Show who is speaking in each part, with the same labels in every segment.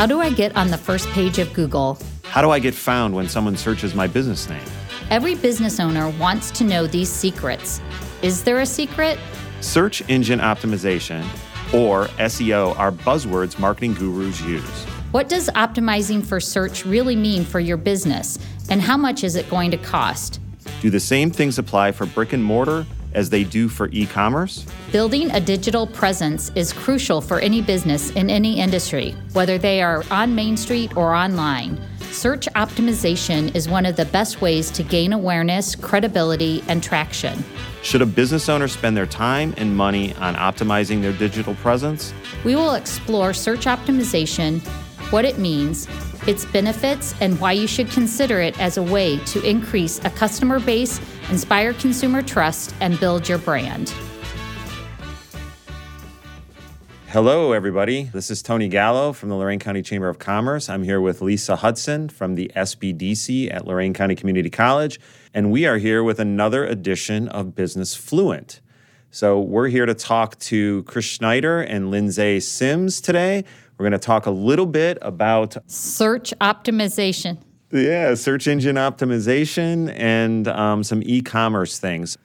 Speaker 1: How do I get on the first page of Google?
Speaker 2: How do I get found when someone searches my business name?
Speaker 1: Every business owner wants to know these secrets. Is there a secret?
Speaker 2: Search engine optimization, or SEO, are buzzwords marketing gurus use.
Speaker 1: What does optimizing for search really mean for your business, and how much is it going to cost?
Speaker 2: Do the same things apply for brick and mortar as they do for e commerce?
Speaker 1: Building a digital presence is crucial for any business in any industry, whether they are on Main Street or online. Search optimization is one of the best ways to gain awareness, credibility, and traction.
Speaker 2: Should a business owner spend their time and money on optimizing their digital presence?
Speaker 1: We will explore search optimization, what it means, its benefits, and why you should consider it as a way to increase a customer base, inspire consumer trust, and build your brand.
Speaker 2: Hello, everybody. This is Tony Gallo from the Lorain County Chamber of Commerce. I'm here with Lisa Hudson from the SBDC at Lorain County Community College, and we are here with another edition of Business Fluent. So, we're here to talk to Chris Schneider and Lindsay Sims today. We're going to talk a little bit about
Speaker 1: search optimization.
Speaker 2: Yeah, search engine optimization and um, some e commerce things.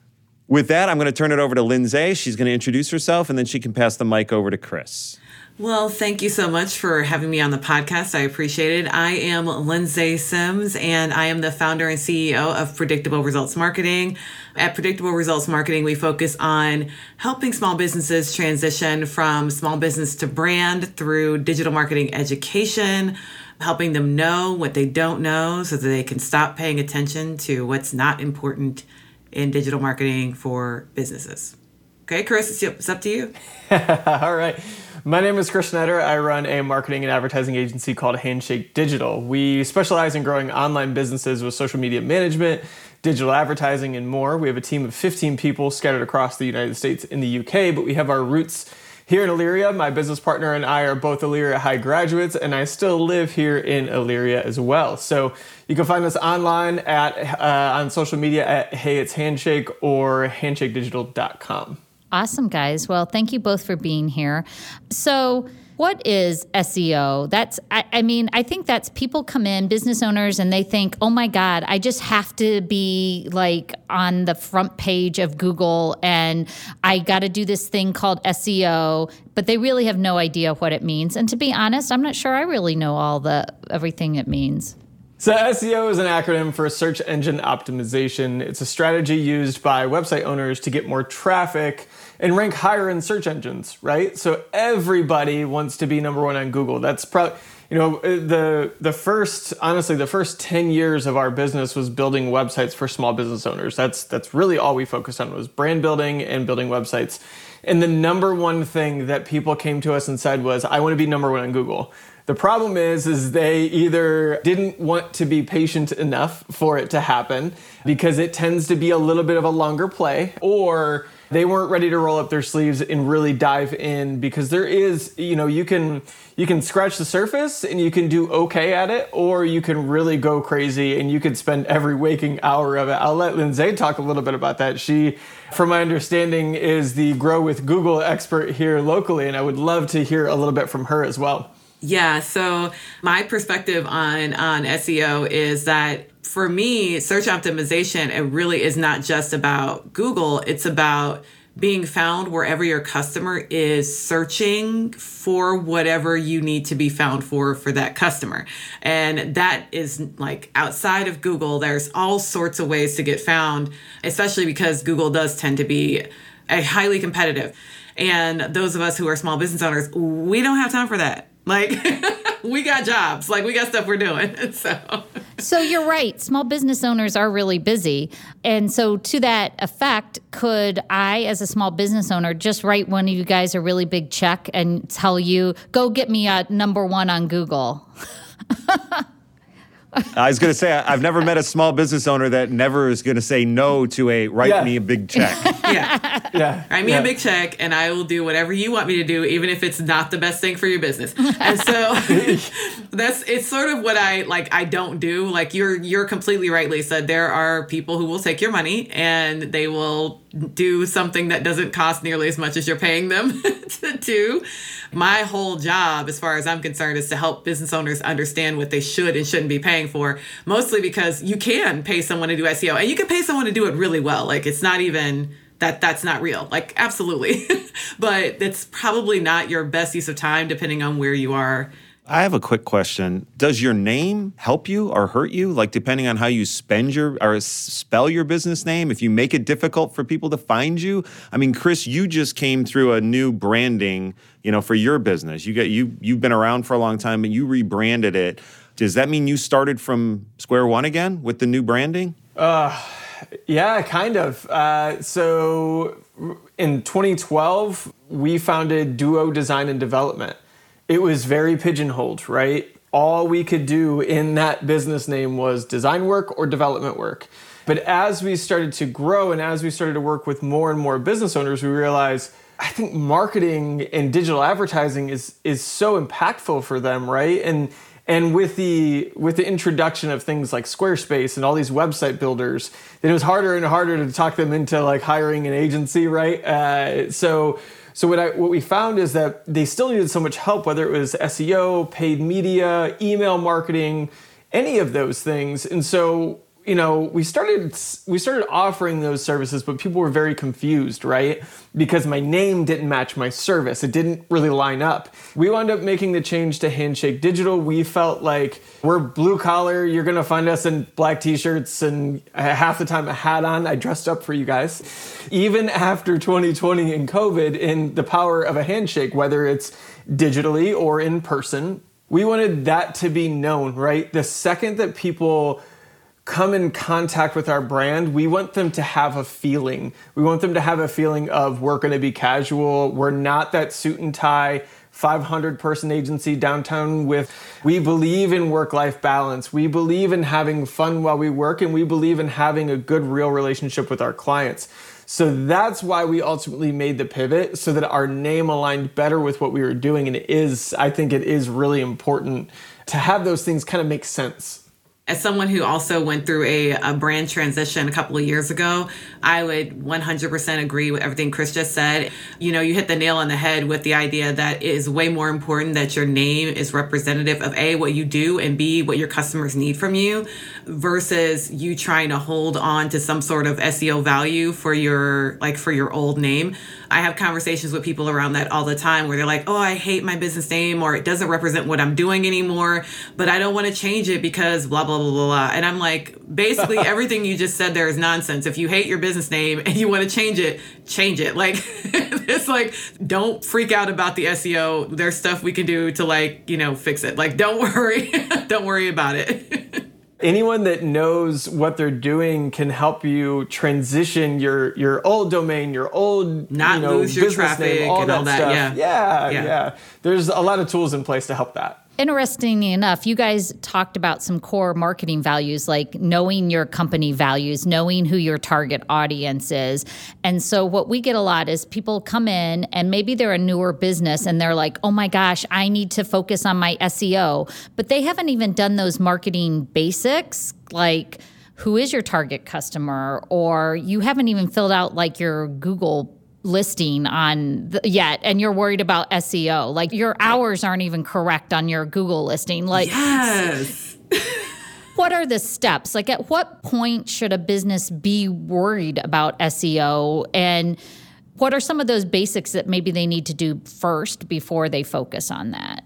Speaker 2: With that, I'm going to turn it over to Lindsay. She's going to introduce herself and then she can pass the mic over to Chris.
Speaker 3: Well, thank you so much for having me on the podcast. I appreciate it. I am Lindsay Sims, and I am the founder and CEO of Predictable Results Marketing. At Predictable Results Marketing, we focus on helping small businesses transition from small business to brand through digital marketing education, helping them know what they don't know so that they can stop paying attention to what's not important in digital marketing for businesses. Okay, Chris, it's up to you.
Speaker 4: All right. My name is Chris Schneider. I run a marketing and advertising agency called Handshake Digital. We specialize in growing online businesses with social media management, digital advertising, and more. We have a team of 15 people scattered across the United States and the UK, but we have our roots here in Elyria. My business partner and I are both Elyria High graduates, and I still live here in Elyria as well. So you can find us online at uh, on social media at Hey It's Handshake or handshakedigital.com.
Speaker 1: Awesome, guys. Well, thank you both for being here. So what is SEO? That's, I, I, mean, I think that's people come in, business owners, and they think, oh my God, I just have to be like on the front page of Google and I got to do this thing called SEO, but they really have no idea what it means. And to be honest, I'm not sure I really know all the everything it means.
Speaker 4: So, SEO is an acronym for search engine optimization. It's a strategy used by website owners to get more traffic and rank higher in search engines, right? So, everybody wants to be number one on Google. That's probably you know uh, the the first honestly the first 10 years of our business was building websites for small business owners that's that's really all we focused on was brand building and building websites and the number one thing that people came to us and said was i want to be number one on google the problem is, is they either didn't want to be patient enough for it to happen because it tends to be a little bit of a longer play, or they weren't ready to roll up their sleeves and really dive in because there is, you know, you can you can scratch the surface and you can do okay at it, or you can really go crazy and you can spend every waking hour of it. I'll let Lindsay talk a little bit about that. She, from my understanding, is the Grow with Google expert here locally, and I would love to hear a little bit from her as well.
Speaker 3: Yeah, so my perspective on on SEO is that for me, search optimization it really is not just about Google, it's about being found wherever your customer is searching for whatever you need to be found for for that customer. And that is like outside of Google, there's all sorts of ways to get found, especially because Google does tend to be a highly competitive. And those of us who are small business owners, we don't have time for that. Like we got jobs, like we got stuff we're doing. So
Speaker 1: So you're right. Small business owners are really busy. And so to that effect, could I as a small business owner just write one of you guys a really big check and tell you, "Go get me a number 1 on Google."
Speaker 2: I was going to say, I've never met a small business owner that never is going to say no to a write yeah. me a big check.
Speaker 3: yeah. Yeah. Write me yeah. a big check and I will do whatever you want me to do, even if it's not the best thing for your business. And so that's, it's sort of what I, like, I don't do. Like you're, you're completely right, Lisa. There are people who will take your money and they will do something that doesn't cost nearly as much as you're paying them to do. My whole job, as far as I'm concerned, is to help business owners understand what they should and shouldn't be paying for, mostly because you can pay someone to do SEO and you can pay someone to do it really well. Like it's not even that that's not real. Like absolutely. but it's probably not your best use of time depending on where you are
Speaker 2: I have a quick question. Does your name help you or hurt you? Like depending on how you spend your or spell your business name, if you make it difficult for people to find you? I mean, Chris, you just came through a new branding, you know, for your business. You get you you've been around for a long time and you rebranded it. Does that mean you started from square one again with the new branding?
Speaker 4: Uh yeah, kind of. Uh, so in 2012, we founded Duo Design and Development it was very pigeonholed, right? All we could do in that business name was design work or development work. But as we started to grow and as we started to work with more and more business owners, we realized I think marketing and digital advertising is is so impactful for them, right? And and with the with the introduction of things like Squarespace and all these website builders, it was harder and harder to talk them into like hiring an agency, right? Uh, so so what I what we found is that they still needed so much help, whether it was SEO, paid media, email marketing, any of those things. And so you know we started we started offering those services but people were very confused right? Because my name didn't match my service. It didn't really line up. We wound up making the change to handshake digital. We felt like we're blue collar. You're gonna find us in black t-shirts and half the time a hat on. I dressed up for you guys. Even after 2020 and covid in the power of a handshake whether it's digitally or in person we wanted that to be known right? The second that people come in contact with our brand, we want them to have a feeling. We want them to have a feeling of we're going to be casual. We're not that suit and tie 500 person agency downtown with we believe in work life balance. We believe in having fun while we work and we believe in having a good real relationship with our clients. So that's why we ultimately made the pivot so that our name aligned better with what we were doing and it is I think it is really important to have those things kind of make sense
Speaker 3: as someone who also went through a, a brand transition a couple of years ago, I would 100% agree with everything Chris just said. You know, you hit the nail on the head with the idea that it is way more important that your name is representative of A, what you do, and B, what your customers need from you, versus you trying to hold on to some sort of SEO value for your, like, for your old name. I have conversations with people around that all the time where they're like, oh, I hate my business name or it doesn't represent what I'm doing anymore, but I don't want to change it because blah, blah blah, blah, blah. And I'm like, basically, everything you just said there is nonsense. If you hate your business name and you want to change it, change it. Like, it's like, don't freak out about the SEO. There's stuff we can do to, like, you know, fix it. Like, don't worry. don't worry about it.
Speaker 4: Anyone that knows what they're doing can help you transition your your old domain, your old
Speaker 3: not
Speaker 4: you know,
Speaker 3: lose your traffic
Speaker 4: name, all
Speaker 3: and
Speaker 4: that
Speaker 3: all that.
Speaker 4: Stuff.
Speaker 3: Yeah.
Speaker 4: yeah, yeah, yeah. There's a lot of tools in place to help that.
Speaker 1: Interestingly enough, you guys talked about some core marketing values like knowing your company values, knowing who your target audience is. And so, what we get a lot is people come in and maybe they're a newer business and they're like, oh my gosh, I need to focus on my SEO. But they haven't even done those marketing basics like, who is your target customer? Or you haven't even filled out like your Google listing on the, yet and you're worried about SEO. Like your hours aren't even correct on your Google listing. Like
Speaker 3: Yes.
Speaker 1: what are the steps? Like at what point should a business be worried about SEO and what are some of those basics that maybe they need to do first before they focus on that?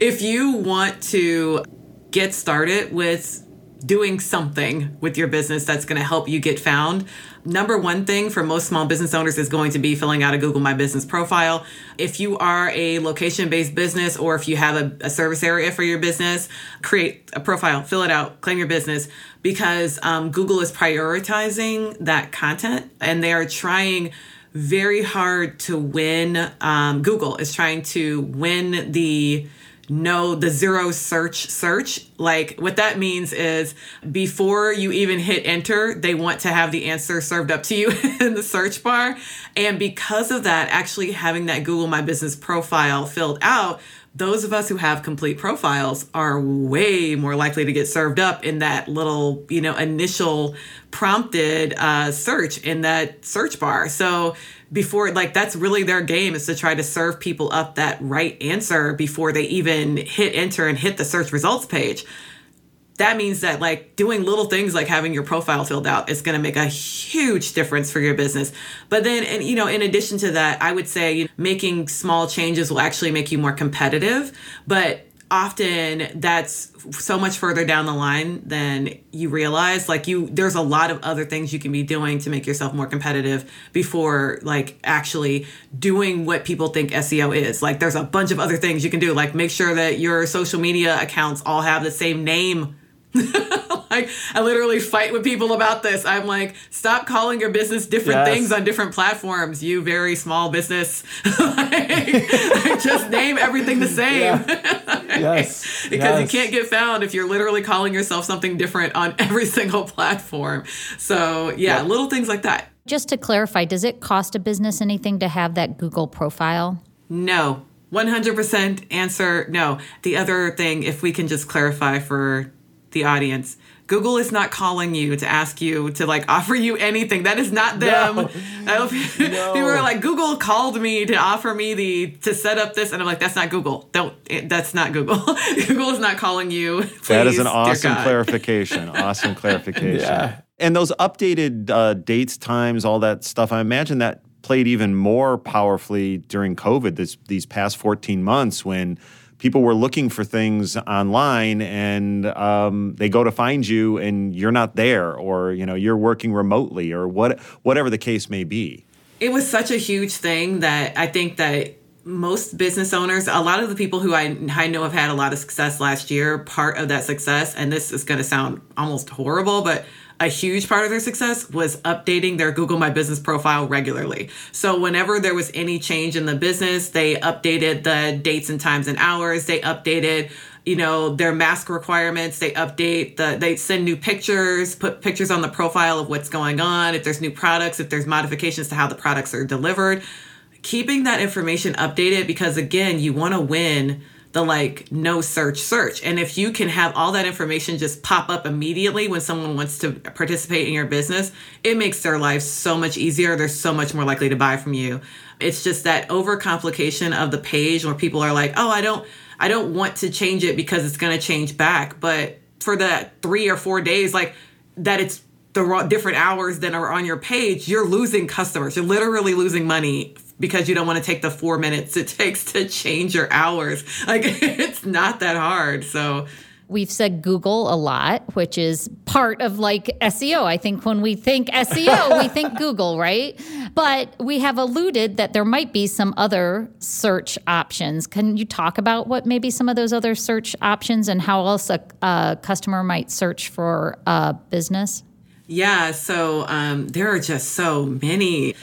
Speaker 3: If you want to get started with doing something with your business that's going to help you get found. Number one thing for most small business owners is going to be filling out a Google My Business profile. If you are a location based business or if you have a, a, service area for your business, create a profile, fill it out, claim your business because um, Google is prioritizing that content and they are trying very hard to win. Um, Google is trying to win the know the zero search search. Like what that means is before you even hit enter, they want to have the answer served up to you in the search bar. And because of that, actually having that Google My Business profile filled out those of us who have complete profiles are way more likely to get served up in that little, you know, initial prompted uh, search in that search bar. So before, like, that's really their game is to try to serve people up that right answer before they even hit enter and hit the search results page. That means that like doing little things like having your profile filled out is going to make a huge difference for your business. But then and you know in addition to that i would say you know, making small changes will actually make you more competitive. But often that's so much further down the line than you realize. Like you there's a lot of other things you can be doing to make yourself more competitive before like actually doing what people think SEO is. Like there's a bunch of other things you can do. Like make sure that your social media accounts all have the same name like I literally fight with people about this. I'm like, stop calling your business different yes. things on different platforms. You very small business. like, just name everything the same.
Speaker 4: Yeah. yes.
Speaker 3: because
Speaker 4: yes.
Speaker 3: you can't get found if you're literally calling yourself something different on every single platform. So yeah, yep. little things like that.
Speaker 1: Just to clarify, does it cost a business anything to have that Google profile?
Speaker 3: No. 100% answer no. The other thing, if we can just clarify for the audience. Google is not calling you to ask you to like offer you anything. That is not them. No. no. People are like, Google called me to offer me the to set up this, and I'm like, that's not Google. Don't. That's not Google. Google is not calling you. Please,
Speaker 2: that is an awesome clarification. awesome clarification. Yeah. And those updated uh, dates, times, all that stuff. I imagine that played even more powerfully during COVID. This these past 14 months when people were looking for things online and um, they go to find you and you're not there or you know you're working remotely or what whatever the case may be.
Speaker 3: It was such a huge thing that i think that most business owners a lot of the people who I, I know have had a lot of success last year part of that success and this is going to sound almost horrible but a huge part of their success was updating their Google My Business profile regularly. So whenever there was any change in the business, they updated the dates and times and hours. They updated you know their mask requirements they update the they send new pictures put pictures on the profile of what's going on if there's new products if there's modifications to how the products are delivered keeping that information updated because again you want to win the like no search search. And if you can have all that information just pop up immediately when someone wants to participate in your business, it makes their life so much easier. They're so much more likely to buy from you. It's just that overcomplication of the page where people are like, "Oh, I don't I don't want to change it because it's going to change back." But for the 3 or 4 days like that it's the different hours that are on your page, you're losing customers. You're literally losing money because you don't want to take the four minutes it takes to change your hours. Like it's not that hard. So
Speaker 1: We've said Google a lot, which is part of like SEO. I think when we think SEO, we think Google, right? But we have alluded that there might be some other search options. Can you talk about what maybe some of those other search options and how else a, a customer might search for a business?
Speaker 3: Yeah, so um, there are just so many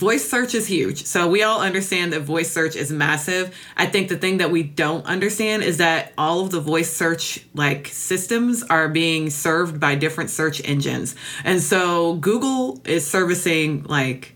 Speaker 3: voice search is huge. So we all understand that voice search is massive. I think the thing that we don't understand is that all of the voice search like systems are being served by different search engines. And so Google is servicing like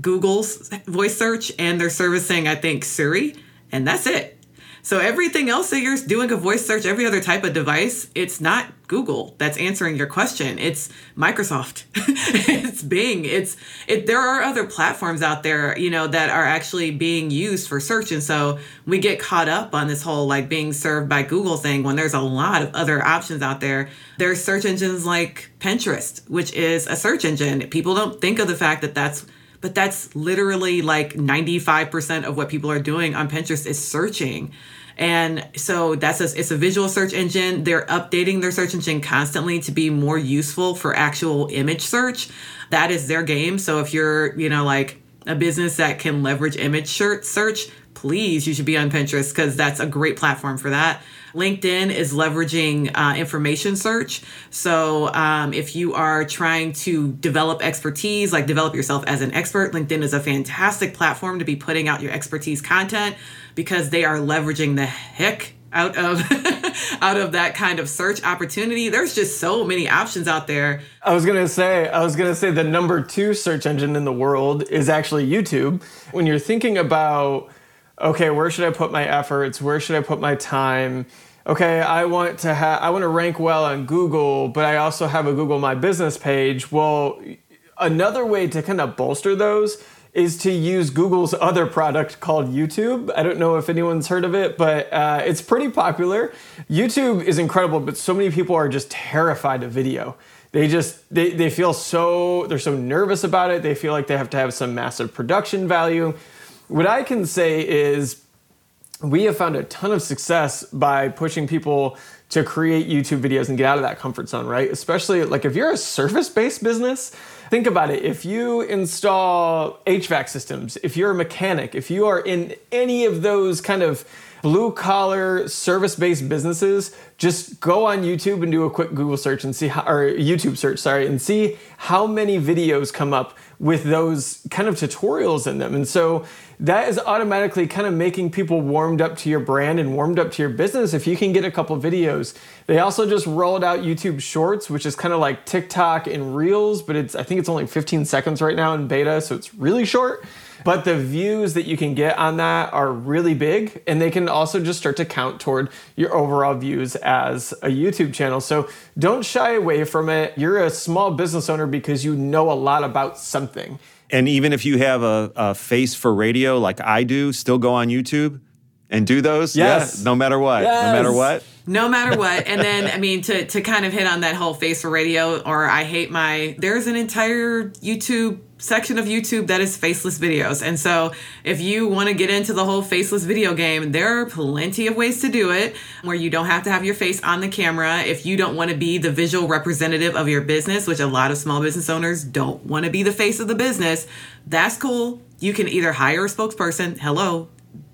Speaker 3: Google's voice search and they're servicing I think Siri and that's it. So everything else that you're doing a voice search, every other type of device, it's not Google that's answering your question. It's Microsoft. it's Bing. It's it there are other platforms out there, you know, that are actually being used for search. And so we get caught up on this whole like being served by Google thing when there's a lot of other options out there. There's search engines like Pinterest, which is a search engine. People don't think of the fact that that's but that's literally like 95% of what people are doing on Pinterest is searching. And so that's a, it's a visual search engine. They're updating their search engine constantly to be more useful for actual image search. That is their game. So if you're, you know, like a business that can leverage image search, please, you should be on Pinterest because that's a great platform for that. LinkedIn is leveraging uh, information search. So um, if you are trying to develop expertise, like develop yourself as an expert, LinkedIn is a fantastic platform to be putting out your expertise content because they are leveraging the heck out of out of that kind of search opportunity. There's just so many options out there.
Speaker 4: I was to say i was to say the number 2 search engine in the world is actually youtube. When you're thinking about okay, where should I put my efforts? Where should I put my time? Okay, I want to have I want to rank well on Google, but I also have a Google My Business page. Well, another way to kind of bolster those is to use Google's other product called YouTube. I don't know if anyone's heard of it, but uh, it's pretty popular. YouTube is incredible, but so many people are just terrified of video. They just they, they feel so they're so nervous about it. They feel like they have to have some massive production value. What I can say is we have found a ton of success by pushing people to create YouTube videos and get out of that comfort zone, right? Especially like if you're a service-based business, think about it. If you install HVAC systems, if you're a mechanic, if you are in any of those kind of blue collar service based businesses, just go on YouTube and do a quick Google search and see how, or YouTube search, sorry, and see how many videos come up with those kind of tutorials in them. And so that is automatically kind of making people warmed up to your brand and warmed up to your business if you can get a couple videos. They also just rolled out YouTube Shorts, which is kind of like TikTok and Reels, but it's I think it's only 15 seconds right now in beta, so it's really short. But the views that you can get on that are really big, and they can also just start to count toward your overall views as a YouTube channel. So don't shy away from it. You're a small business owner because you know a lot about something.
Speaker 2: And even if you have a, a face for radio like I do, still go on YouTube and do those.
Speaker 4: Yes.
Speaker 2: Yeah, no matter what.
Speaker 4: Yes.
Speaker 2: No matter what.
Speaker 3: no matter what and then i mean to to kind of hit on that whole face for radio or i hate my there's an entire youtube section of youtube that is faceless videos. And so if you want to get into the whole faceless video game there are plenty of ways to do it where you don't have to have your face on the camera. If you don't want to be the visual representative of your business which a lot of small business owners don't want to be the face of the business that's cool. You can either hire a spokesperson hello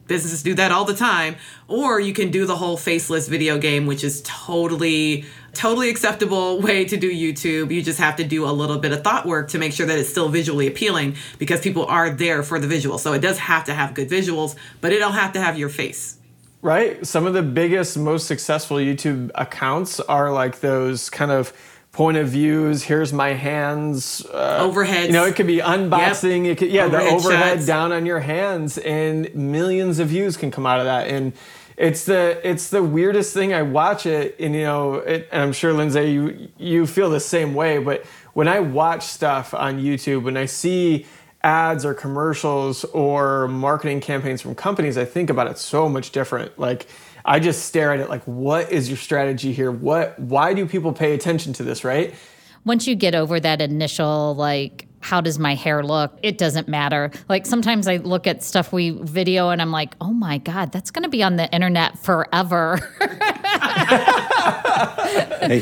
Speaker 3: businesses do that all the time or you can do the whole faceless video game which is totally totally acceptable way to do youtube you just have to do a little bit of thought work to make sure that it's still visually appealing because people are there for the visual so it does have to have good visuals but it don't have to have your face
Speaker 4: Right? Some of the biggest, most successful YouTube accounts are like those kind of point of views. Here's my hands. Uh,
Speaker 3: Overheads.
Speaker 4: You know, it could be unboxing. It could, yeah, the
Speaker 3: Overhead
Speaker 4: overhead
Speaker 3: shots.
Speaker 4: down on your hands, and millions of views can come out of that. And it's the it's the weirdest thing. I watch it, and you know, it, and I'm sure Lindsay, you you feel the same way. But when I watch stuff on YouTube, when I see ads or commercials or marketing campaigns from companies, I think about it so much different. Like I just stare at it like, what is your strategy here? What why do people pay attention to this, right?
Speaker 1: once you get over that initial like how does my hair look it doesn't matter like sometimes i look at stuff we video and i'm like oh my god that's going to be on the internet forever
Speaker 2: Hey,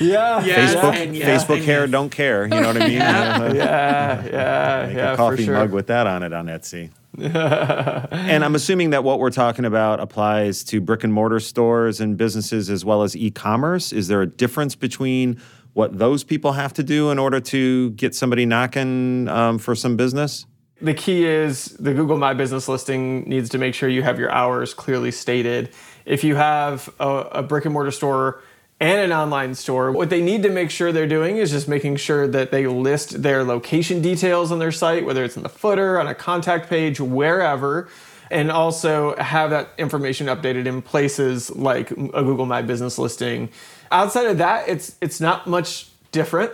Speaker 4: Yeah.
Speaker 3: Yes,
Speaker 2: Facebook,
Speaker 3: and yes,
Speaker 2: Facebook
Speaker 3: and
Speaker 2: hair don't care. You know what I mean?
Speaker 4: Yeah, yeah,
Speaker 2: Make
Speaker 4: yeah,
Speaker 2: a coffee
Speaker 4: for sure.
Speaker 2: mug with that on it on Etsy. and I'm assuming that what we're talking about applies to brick and mortar stores and businesses as well as e-commerce. Is there a difference between what those people have to do in order to get somebody knocking um, for some business?
Speaker 4: The key is the Google My Business listing needs to make sure you have your hours clearly stated. If you have a, a brick and mortar store and an online store, what they need to make sure they're doing is just making sure that they list their location details on their site, whether it's in the footer, on a contact page, wherever, and also have that information updated in places like a Google My Business listing. Outside of that, it's it's not much different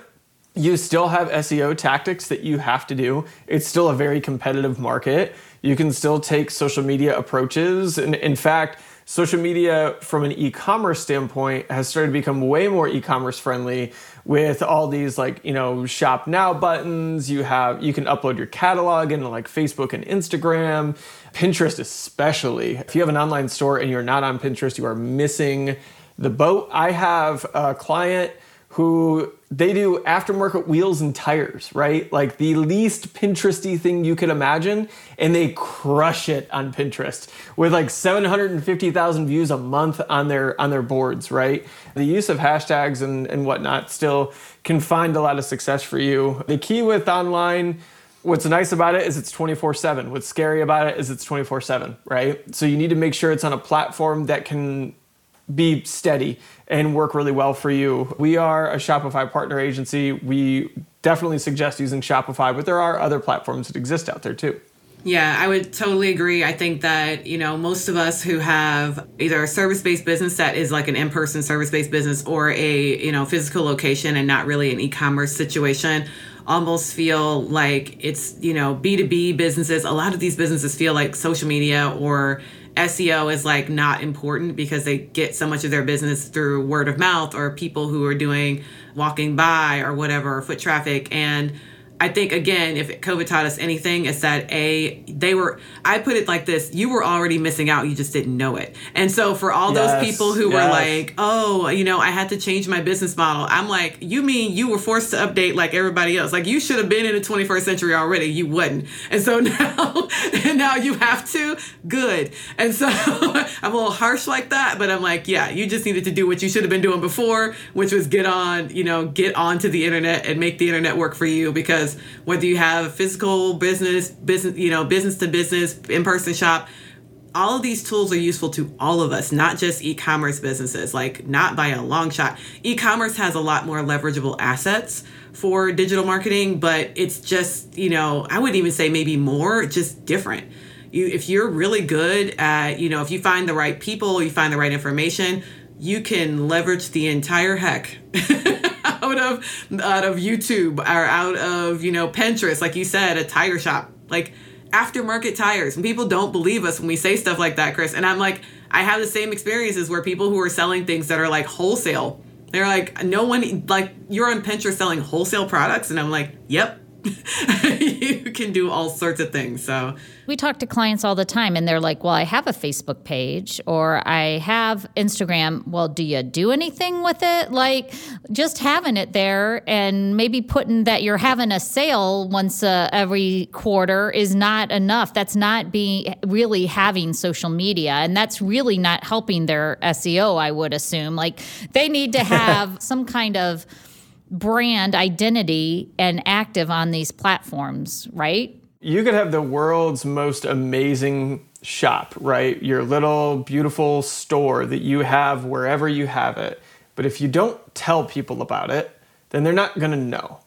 Speaker 4: you still have SEO tactics that you have to do. It's still a very competitive market. You can still take social media approaches. And in fact, social media from an e-commerce standpoint has started to become way more e-commerce friendly with all these like, you know, shop now buttons. You have you can upload your catalog into like Facebook and Instagram, Pinterest especially. If you have an online store and you're not on Pinterest, you are missing the boat. I have a client who they do aftermarket wheels and tires, right? Like the least Pinteresty thing you could imagine, and they crush it on Pinterest with like 750,000 views a month on their on their boards, right? The use of hashtags and, and whatnot still can find a lot of success for you. The key with online What's nice about it is it's 24 7. What's scary about it is it's 24 7, right? So you need to make sure it's on a platform that can be steady and work really well for you. We are a Shopify partner agency. We definitely suggest using Shopify, but there are other platforms that exist out there too.
Speaker 3: Yeah, I would totally agree. I think that, you know, most of us who have either a service based business that is like an in person service based business or a, you know, physical location and not really an e commerce situation almost feel like it's, you know, B2B businesses. A lot of these businesses feel like social media or SEO is like not important because they get so much of their business through word of mouth or people who are doing walking by or whatever, foot traffic. And I think again, if COVID taught us anything, it's that a they were. I put it like this: you were already missing out, you just didn't know it. And so for all
Speaker 4: Yes,
Speaker 3: those people who were like, "Oh, you know, I had to change my business model," I'm like, "You mean you were forced to update like everybody else? Like you should have been in the 21st century already. You wouldn't." And so now, and now you have to. Good. And so I'm a little harsh like that, but I'm like, yeah, you just needed to do what you should have been doing before, which was get on, you know, get onto the internet and make the internet work for you because whether you have physical business, business, you know, business to business, in-person shop, all of these tools are useful to all of us, not just e-commerce businesses, like not by a long shot. E-commerce has a lot more leverageable assets for digital marketing, but it's just, you know, I wouldn't even say maybe more, just different. You if you're really good at, you know, if you find the right people, you find the right information, you can leverage the entire heck out of out of YouTube or out of, you know, Pinterest, like you said, a tire shop. Like aftermarket tires. And people don't believe us when we say stuff like that, Chris. And I'm like, I have the same experiences where people who are selling things that are like wholesale, they're like, no one, like, you're on Pinterest selling wholesale products. And I'm like, yep. you can do all sorts of things. So,
Speaker 1: We talk to clients all the time and they're like, well, I have a Facebook page or I have Instagram. Well, do you do anything with it? Like just having it there and maybe putting that you're having a sale once uh, every quarter is not enough. That's not being really having social media and that's really not helping their SEO, I would assume. Like they need to have some kind of brand identity and active on these platforms, right?
Speaker 4: you could have the world's most amazing shop, right? Your little beautiful store that you have wherever you have it. But if you don't tell people about it, then they're not going to know.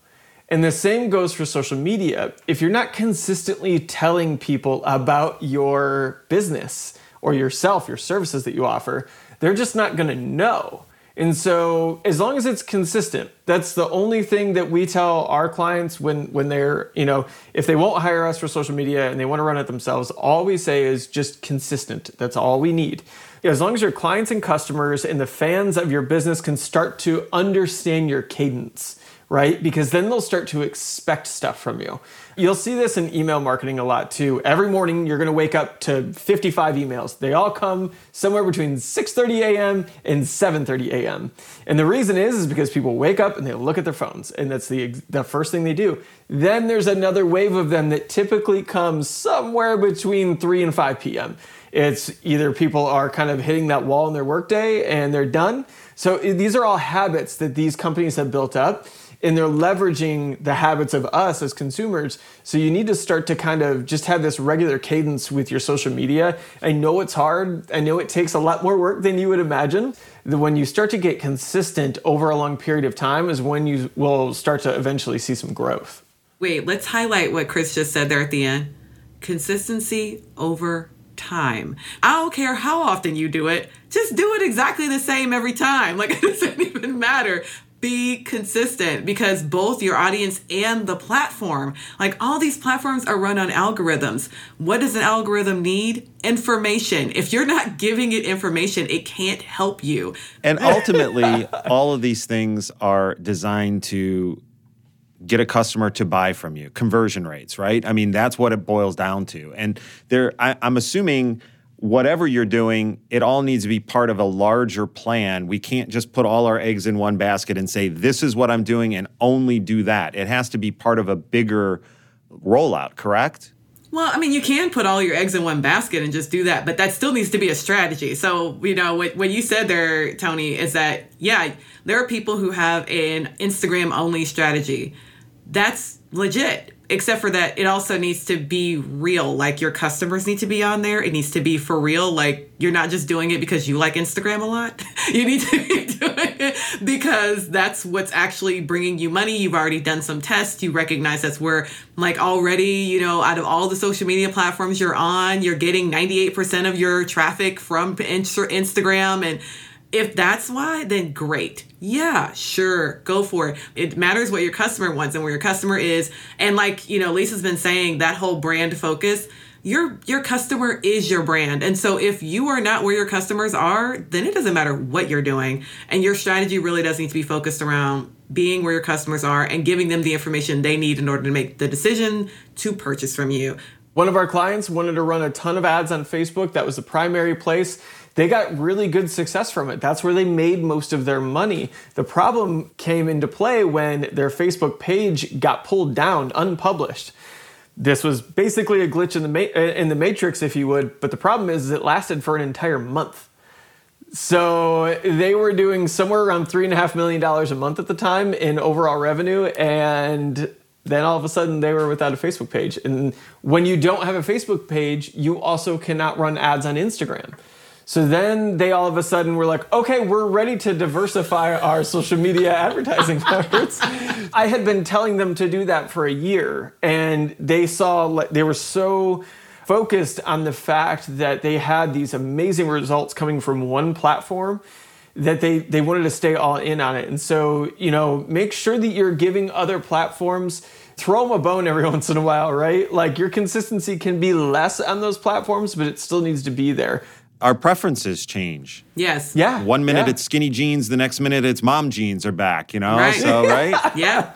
Speaker 4: And the same goes for social media. If you're not consistently telling people about your business or yourself, your services that you offer, they're just not going to know. And so, as long as it's consistent, that's the only thing that we tell our clients when when they're, you know, if they won't hire us for social media and they want to run it themselves, all we say is just consistent. That's all we need. As long as your clients and customers and the fans of your business can start to understand your cadence, right? Because then they'll start to expect stuff from you. You'll see this in email marketing a lot too. Every morning you're going to wake up to 55 emails. They all come somewhere between 6:30 a.m. and 7:30 a.m. And the reason is is because people wake up and they look at their phones and that's the the first thing they do. Then there's another wave of them that typically comes somewhere between 3 and 5 p.m. It's either people are kind of hitting that wall in their workday and they're done. So these are all habits that these companies have built up and they're leveraging the habits of us as consumers. So you need to start to kind of just have this regular cadence with your social media. I know it's hard. I know it takes a lot more work than you would imagine. When you start to get consistent over a long period of time is when you will start to eventually see some growth.
Speaker 3: wait, let's highlight what Chris just said there at the end consistency over time. I don't care how often you do it, just do it exactly the same every time. Like, it doesn't even matter. Be consistent because both your audience and the platform, like all these platforms are run on algorithms. What does an algorithm need? Information. If you're not giving it information, it can't help you.
Speaker 2: And ultimately, all of these things are designed to get a customer to buy from you. Conversion rates, right? I mean, that's what it boils down to. And there, I, I'm assuming whatever you're doing, it all needs to be part of a larger plan. We can't just put all our eggs in one basket and say, this is what I'm doing and only do that. It has to be part of a bigger rollout, correct?
Speaker 3: Well, I mean, you can put all your eggs in one basket and just do that, but that still needs to be a strategy. So, you know, what, what you said there, Tony, is that, yeah, there are people who have an Instagram only strategy. That's legit, except for that it also needs to be real. Like your customers need to be on there. It needs to be for real. Like you're not just doing it because you like Instagram a lot. You need to be doing it because that's what's actually bringing you money. You've already done some tests. You recognize that's where, like, already, you know, out of all the social media platforms you're on, you're getting 98% of your traffic from Instagram. And if that's why, then great. Yeah, sure, go for it. It matters what your customer wants and where your customer is. And, like, you know, Lisa's been saying, that whole brand focus your your customer is your brand. And so if you are not where your customers are, then it doesn't matter what you're doing. And your strategy really does need to be focused around being where your customers are and giving them the information they need in order to make the decision to purchase from you.
Speaker 4: One of our clients wanted to run a ton of ads on Facebook. That was the primary place. They got really good success from it. That's where they made most of their money. The problem came into play when their Facebook page got pulled down, unpublished this was basically a glitch in the ma- uh, in the matrix, if you would. But the problem is, it lasted for an entire month. So they were doing somewhere around three and a half million dollars a month at the time in overall revenue, and then all of a sudden they were without a Facebook page. And when you don't have a Facebook page, you also cannot run ads on Instagram. So then they all of a sudden were like, okay, we're ready to diversify our social media advertising efforts. I had been telling them to do that for a year, and they saw they were so focused on the fact that they had these amazing results coming from one platform that they they wanted to stay all in on it. And so, you know, make sure that you're giving other platforms throw them a bone every once in a while, right? Like your consistency can be less on those platforms, but it still needs to be there
Speaker 2: our preferences change.
Speaker 3: Yes.
Speaker 4: Yeah.
Speaker 2: One minute
Speaker 4: yeah.
Speaker 2: it's skinny jeans, the next minute it's mom jeans are back, you know?
Speaker 3: Right.
Speaker 2: So, right?
Speaker 3: yeah.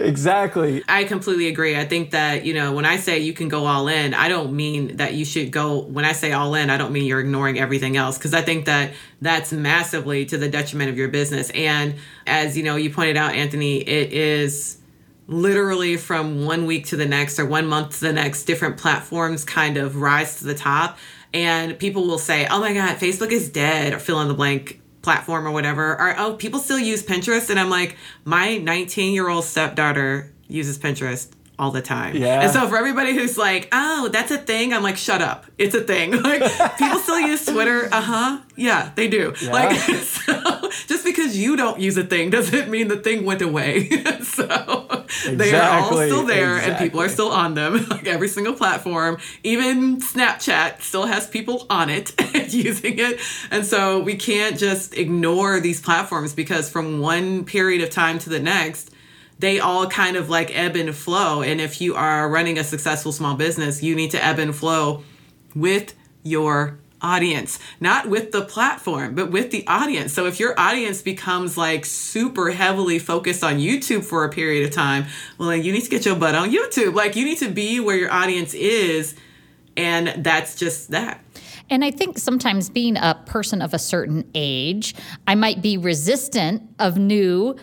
Speaker 4: Exactly.
Speaker 3: I completely agree. I think that, you know, when I say you can go all in, I don't mean that you should go, when I say all in, I don't mean you're ignoring everything else. Cause I think that that's massively to the detriment of your business. And as, you know, you pointed out, Anthony, it is literally from one week to the next or one month to the next, different platforms kind of rise to the top and people will say, "Oh my God, Facebook is dead," or fill in the blank platform or whatever. Or oh, people still use Pinterest, and I'm like, my 19 year old stepdaughter uses Pinterest all the time.
Speaker 4: Yeah.
Speaker 3: And so for everybody who's like, oh, that's a thing, I'm like, shut up. It's a thing. Like people still use Twitter. Uh huh. Yeah, they do. Yeah. Like so just because you don't use a thing doesn't mean the thing went away. so exactly. they are all still there exactly. and people are still on them. Like every single platform, even Snapchat still has people on it using it. And so we can't just ignore these platforms because from one period of time to the next they all kind of like ebb and flow. And if you are running a successful small business, you need to ebb and flow with your audience, not with the platform, but with the audience. So if your audience becomes like super heavily focused on YouTube for a period of time, well, then you need to get your butt on YouTube. Like you need to be where your audience is. And that's just that.
Speaker 1: And I think sometimes being a person of a certain age, I might be resistant of new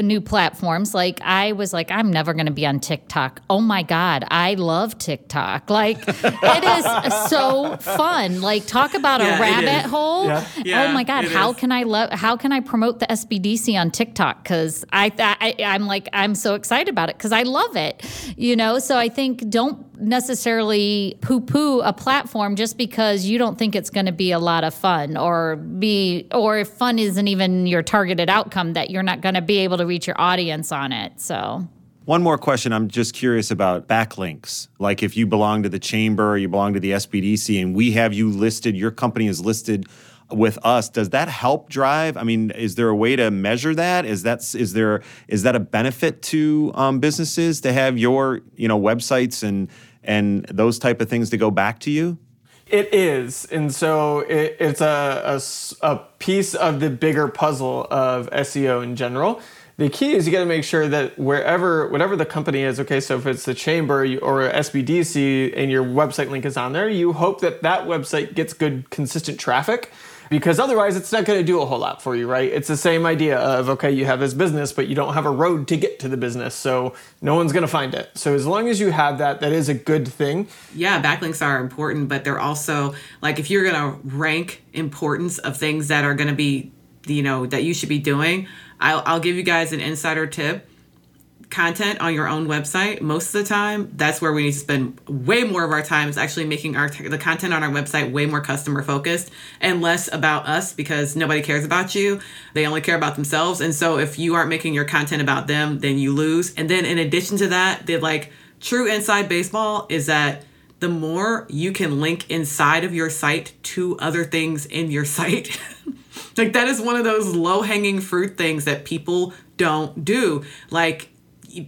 Speaker 1: new platforms. Like I was like, I'm never going to be on TikTok. Oh my God, I love TikTok. Like it is so fun. Like talk about yeah, a rabbit hole. Yeah. Oh yeah, oh my God, how is. can I love? How can I promote the SBDC on TikTok? Because I, I I'm like I'm so excited about it because I love it. You know, so I think don't necessarily poo poo a platform just because you don't think it's going to be a lot of fun or be or if fun isn't even your targeted outcome that you're not going to be able to reach your audience on it. So
Speaker 2: one more question. I'm just curious about backlinks. Like if you belong to the chamber or you belong to the SBDC and we have you listed, your company is listed with us does that help drive i mean is there a way to measure that is that is there is that a benefit to um, businesses to have your you know websites and and those type of things to go back to you?
Speaker 4: It is. And so it, it's a, a, a piece of the bigger puzzle of SEO in general. The key is you got to make sure that wherever, whatever the company is, okay, so if it's the chamber or SBDC and your website link is on there, you hope that that website gets good, consistent traffic because otherwise it's not going to do a whole lot for you, right? It's the same idea of okay, you have this business, but you don't have a road to get to the business, so no one's going to find it. So as long as you have that, that is a good thing.
Speaker 3: Yeah, backlinks are important, but they're also like if you're going to rank importance of things that are going to be, you know, that you should be doing, I'll, I'll give you guys an insider tip content on your own website, most of the time, that's where we need to spend way more of our time is actually making our the content on our website way more customer focused and less about us because nobody cares about you. They only care about themselves. And so if you aren't making your content about them, then you lose. And then in addition to that, the like true inside baseball is that the more you can link inside of your site to other things in your site. like that is one of those low hanging fruit things that people don't do. Like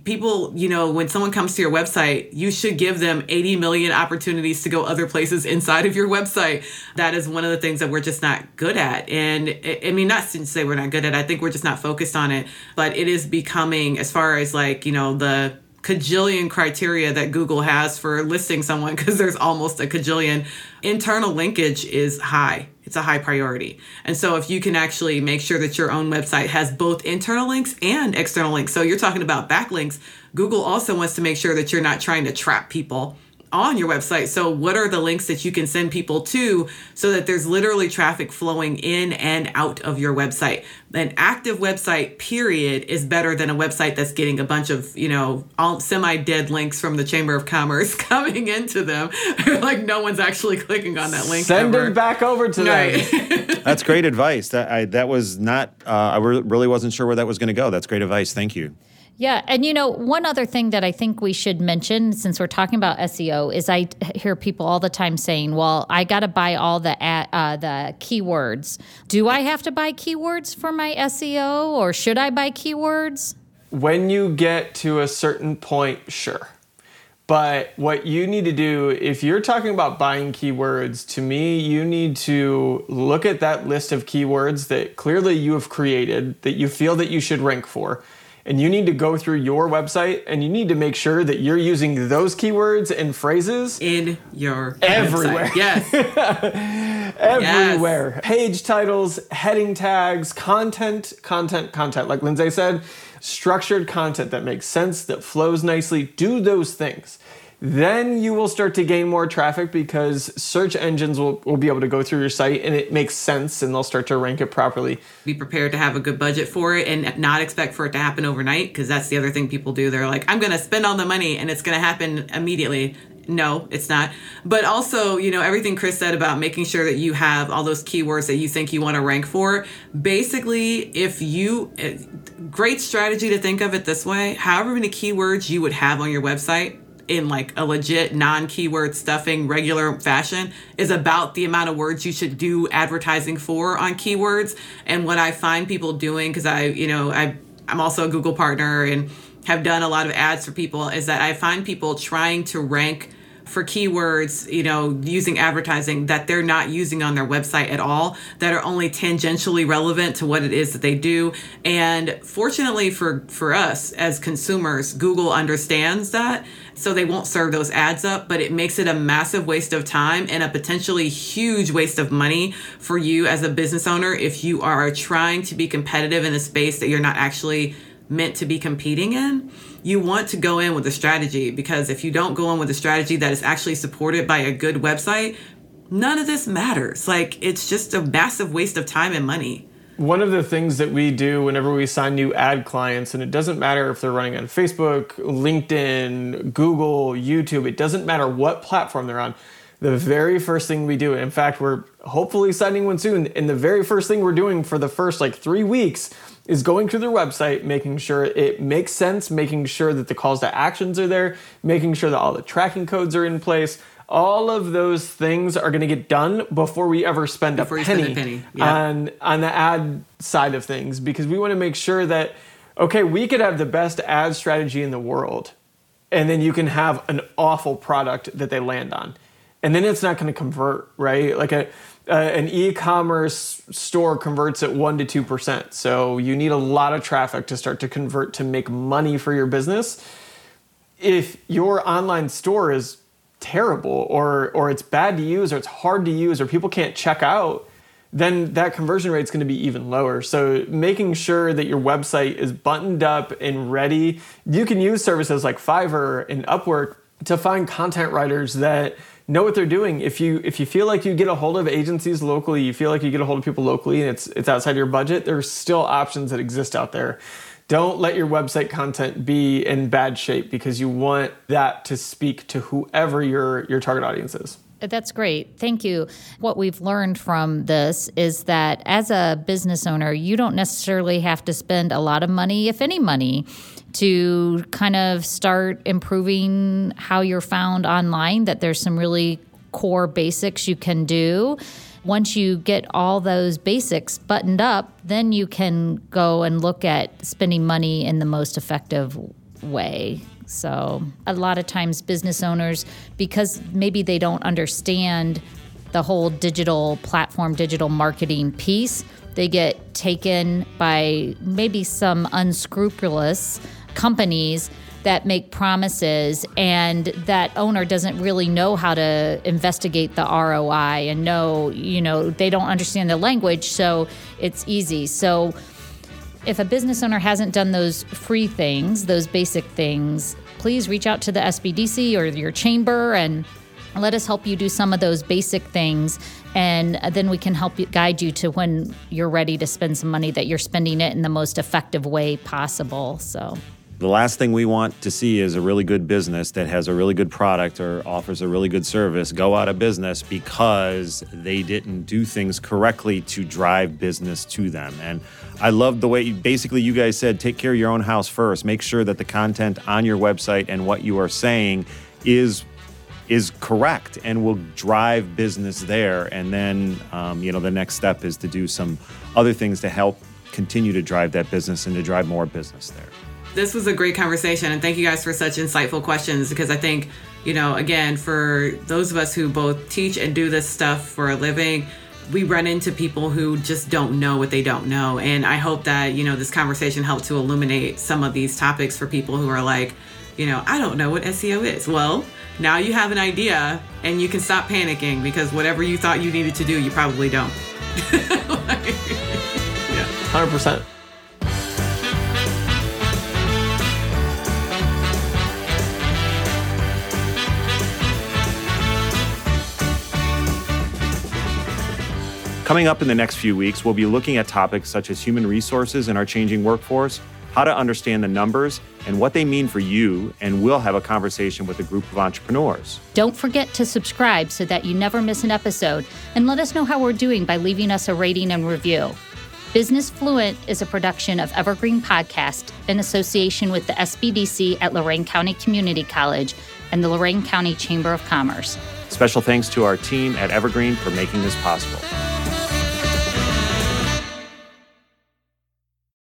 Speaker 3: people, you know, when someone comes to your website, you should give them 80 million opportunities to go other places inside of your website. That is one of the things that we're just not good at. And I mean, not to say we're not good at, I think we're just not focused on it, but it is becoming, as far as like, you know, the cajillion criteria that Google has for listing someone, because there's almost a cajillion, internal linkage is high it's a high priority. And so if you can actually make sure that your own website has both internal links and external links. So you're talking about backlinks. Google also wants to make sure that you're not trying to trap people on your website. So, what are the links that you can send people to so that there's literally traffic flowing in and out of your website? An active website, period, is better than a website that's getting a bunch of, you know, all semi-dead links from the Chamber of Commerce coming into them. like no one's actually clicking on that link.
Speaker 4: Send
Speaker 3: ever.
Speaker 4: it back over to right.
Speaker 2: them. that's great advice. That I that was not. Uh, I really wasn't sure where that was going to go. That's great advice. Thank you.
Speaker 1: Yeah, and you know, one other thing that I think we should mention since we're talking about SEO is I hear people all the time saying, "Well, I got to buy all the uh, the keywords. Do I have to buy keywords for my SEO, or should I buy keywords?"
Speaker 4: When you get to a certain point, sure. But what you need to do, if you're talking about buying keywords, to me, you need to look at that list of keywords that clearly you have created that you feel that you should rank for and you need to go through your website and you need to make sure that you're using those keywords and phrases
Speaker 3: in your
Speaker 4: everywhere.
Speaker 3: Website.
Speaker 4: Yes. everywhere. Yes. Page titles, heading tags, content, content, content. Like Lindsay said, structured content that makes sense, that flows nicely. Do those things then you will start to gain more traffic because search engines will, will be able to go through your site and it makes sense and they'll start to rank it properly.
Speaker 3: Be prepared to have a good budget for it and not expect for it to happen overnight because that's the other thing people do. They're like, I'm going to spend all the money and it's going to happen immediately. No, it's not. But also, you know, everything Chris said about making sure that you have all those keywords that you think you want to rank for. Basically, if you, eh, great strategy to think of it this way however many keywords you would have on your website in like a legit non-keyword stuffing regular fashion is about the amount of words you should do advertising for on keywords. And what i find people doing because i you know i i'm also a google partner and have done a lot of ads for people is that i find people trying to rank for keywords, you know, using advertising that they're not using on their website at all, that are only tangentially relevant to what it is that they do. And fortunately for for us as consumers, Google understands that, so they won't serve those ads up, but it makes it a massive waste of time and a potentially huge waste of money for you as a business owner if you are trying to be competitive in a space that you're not actually meant to be competing in you want to go in with a strategy because if you don't go in with a strategy that is actually supported by a good website, none of this matters. Like it's just a massive waste of time and money.
Speaker 4: One of the things that we do whenever we sign new ad clients, and it doesn't matter if they're running on Facebook, LinkedIn, Google, YouTube, it doesn't matter what platform they're on. The very first thing we do, in fact, we're hopefully signing one soon, and the very first thing we're doing for the first like three weeks is going through their website, making sure it makes sense, making sure that the calls to actions are there, making sure that all the tracking codes are in place. All of those things are going to get done before we ever spend a penny,
Speaker 3: spend a penny.
Speaker 4: Yeah. on on the ad side of things because we want to make sure that okay, we could have the best ad strategy in the world and then you can have an awful product that they land on. And then it's not going to convert, right? Like a uh, an e-commerce store converts at 1 to 2%. So you need a lot of traffic to start to convert to make money for your business. If your online store is terrible or or it's bad to use or it's hard to use or people can't check out, then that conversion rate is going to be even lower. So making sure that your website is buttoned up and ready. You can use services like Fiverr and Upwork to find content writers that know what they're doing. If you if you feel like you get a hold of agencies locally, you feel like you get a hold of people locally, and it's it's outside your budget. There's still options that exist out there don't let your website content be in bad shape because you want that to speak to whoever your your target audience is.
Speaker 1: That's great. Thank you. What we've learned from this is that as a business owner, you don't necessarily have to spend a lot of money, if any money, to kind of start improving how you're found online, that there's some really core basics you can do. Once you get all those basics buttoned up, then you can go and look at spending money in the most effective way. So, a lot of times, business owners, because maybe they don't understand the whole digital platform, digital marketing piece, they get taken by maybe some unscrupulous companies that make promises and that owner doesn't really know how to investigate the ROI and know, you know, they don't understand the language, so it's easy. So if a business owner hasn't done those free things, those basic things, please reach out to the SBDC or your chamber and let us help you do some of those basic things and then we can help you guide you to when you're ready to spend some money that you're spending it in the most effective way possible so
Speaker 2: the last thing we want to see is a really good business that has a really good product or offers a really good service go out of business because they didn't do things correctly to drive business to them. And I love the way basically you guys said take care of your own house first. Make sure that the content on your website and what you are saying is is correct and will drive business there. And then, um, you know, the next step is to do some other things to help continue to drive that business and to drive more business there
Speaker 3: this was a great conversation and thank you guys for such insightful questions because I think, you know, again, for those of us who both teach and do this stuff for a living, we run into people who just don't know what they don't know. And I hope that, you know, this conversation helped to illuminate some of these topics for people who are like, you know, I don't know what SEO is. Well, now you have an idea and you can stop panicking because whatever you thought you needed to do, you probably don't.
Speaker 4: like, yeah, 100%.
Speaker 2: Coming up in the next few weeks, we'll be looking at topics such as human resources in our changing workforce, how to understand the numbers, and what they mean for you, and we'll have a conversation with a group of entrepreneurs.
Speaker 1: Don't forget to subscribe so that you never miss an episode, and let us know how we're doing by leaving us a rating and review. Business Fluent is a production of Evergreen Podcast in association with the SBDC at Lorain County Community College and the Lorain County Chamber of Commerce.
Speaker 2: Special thanks to our team at Evergreen for making this possible.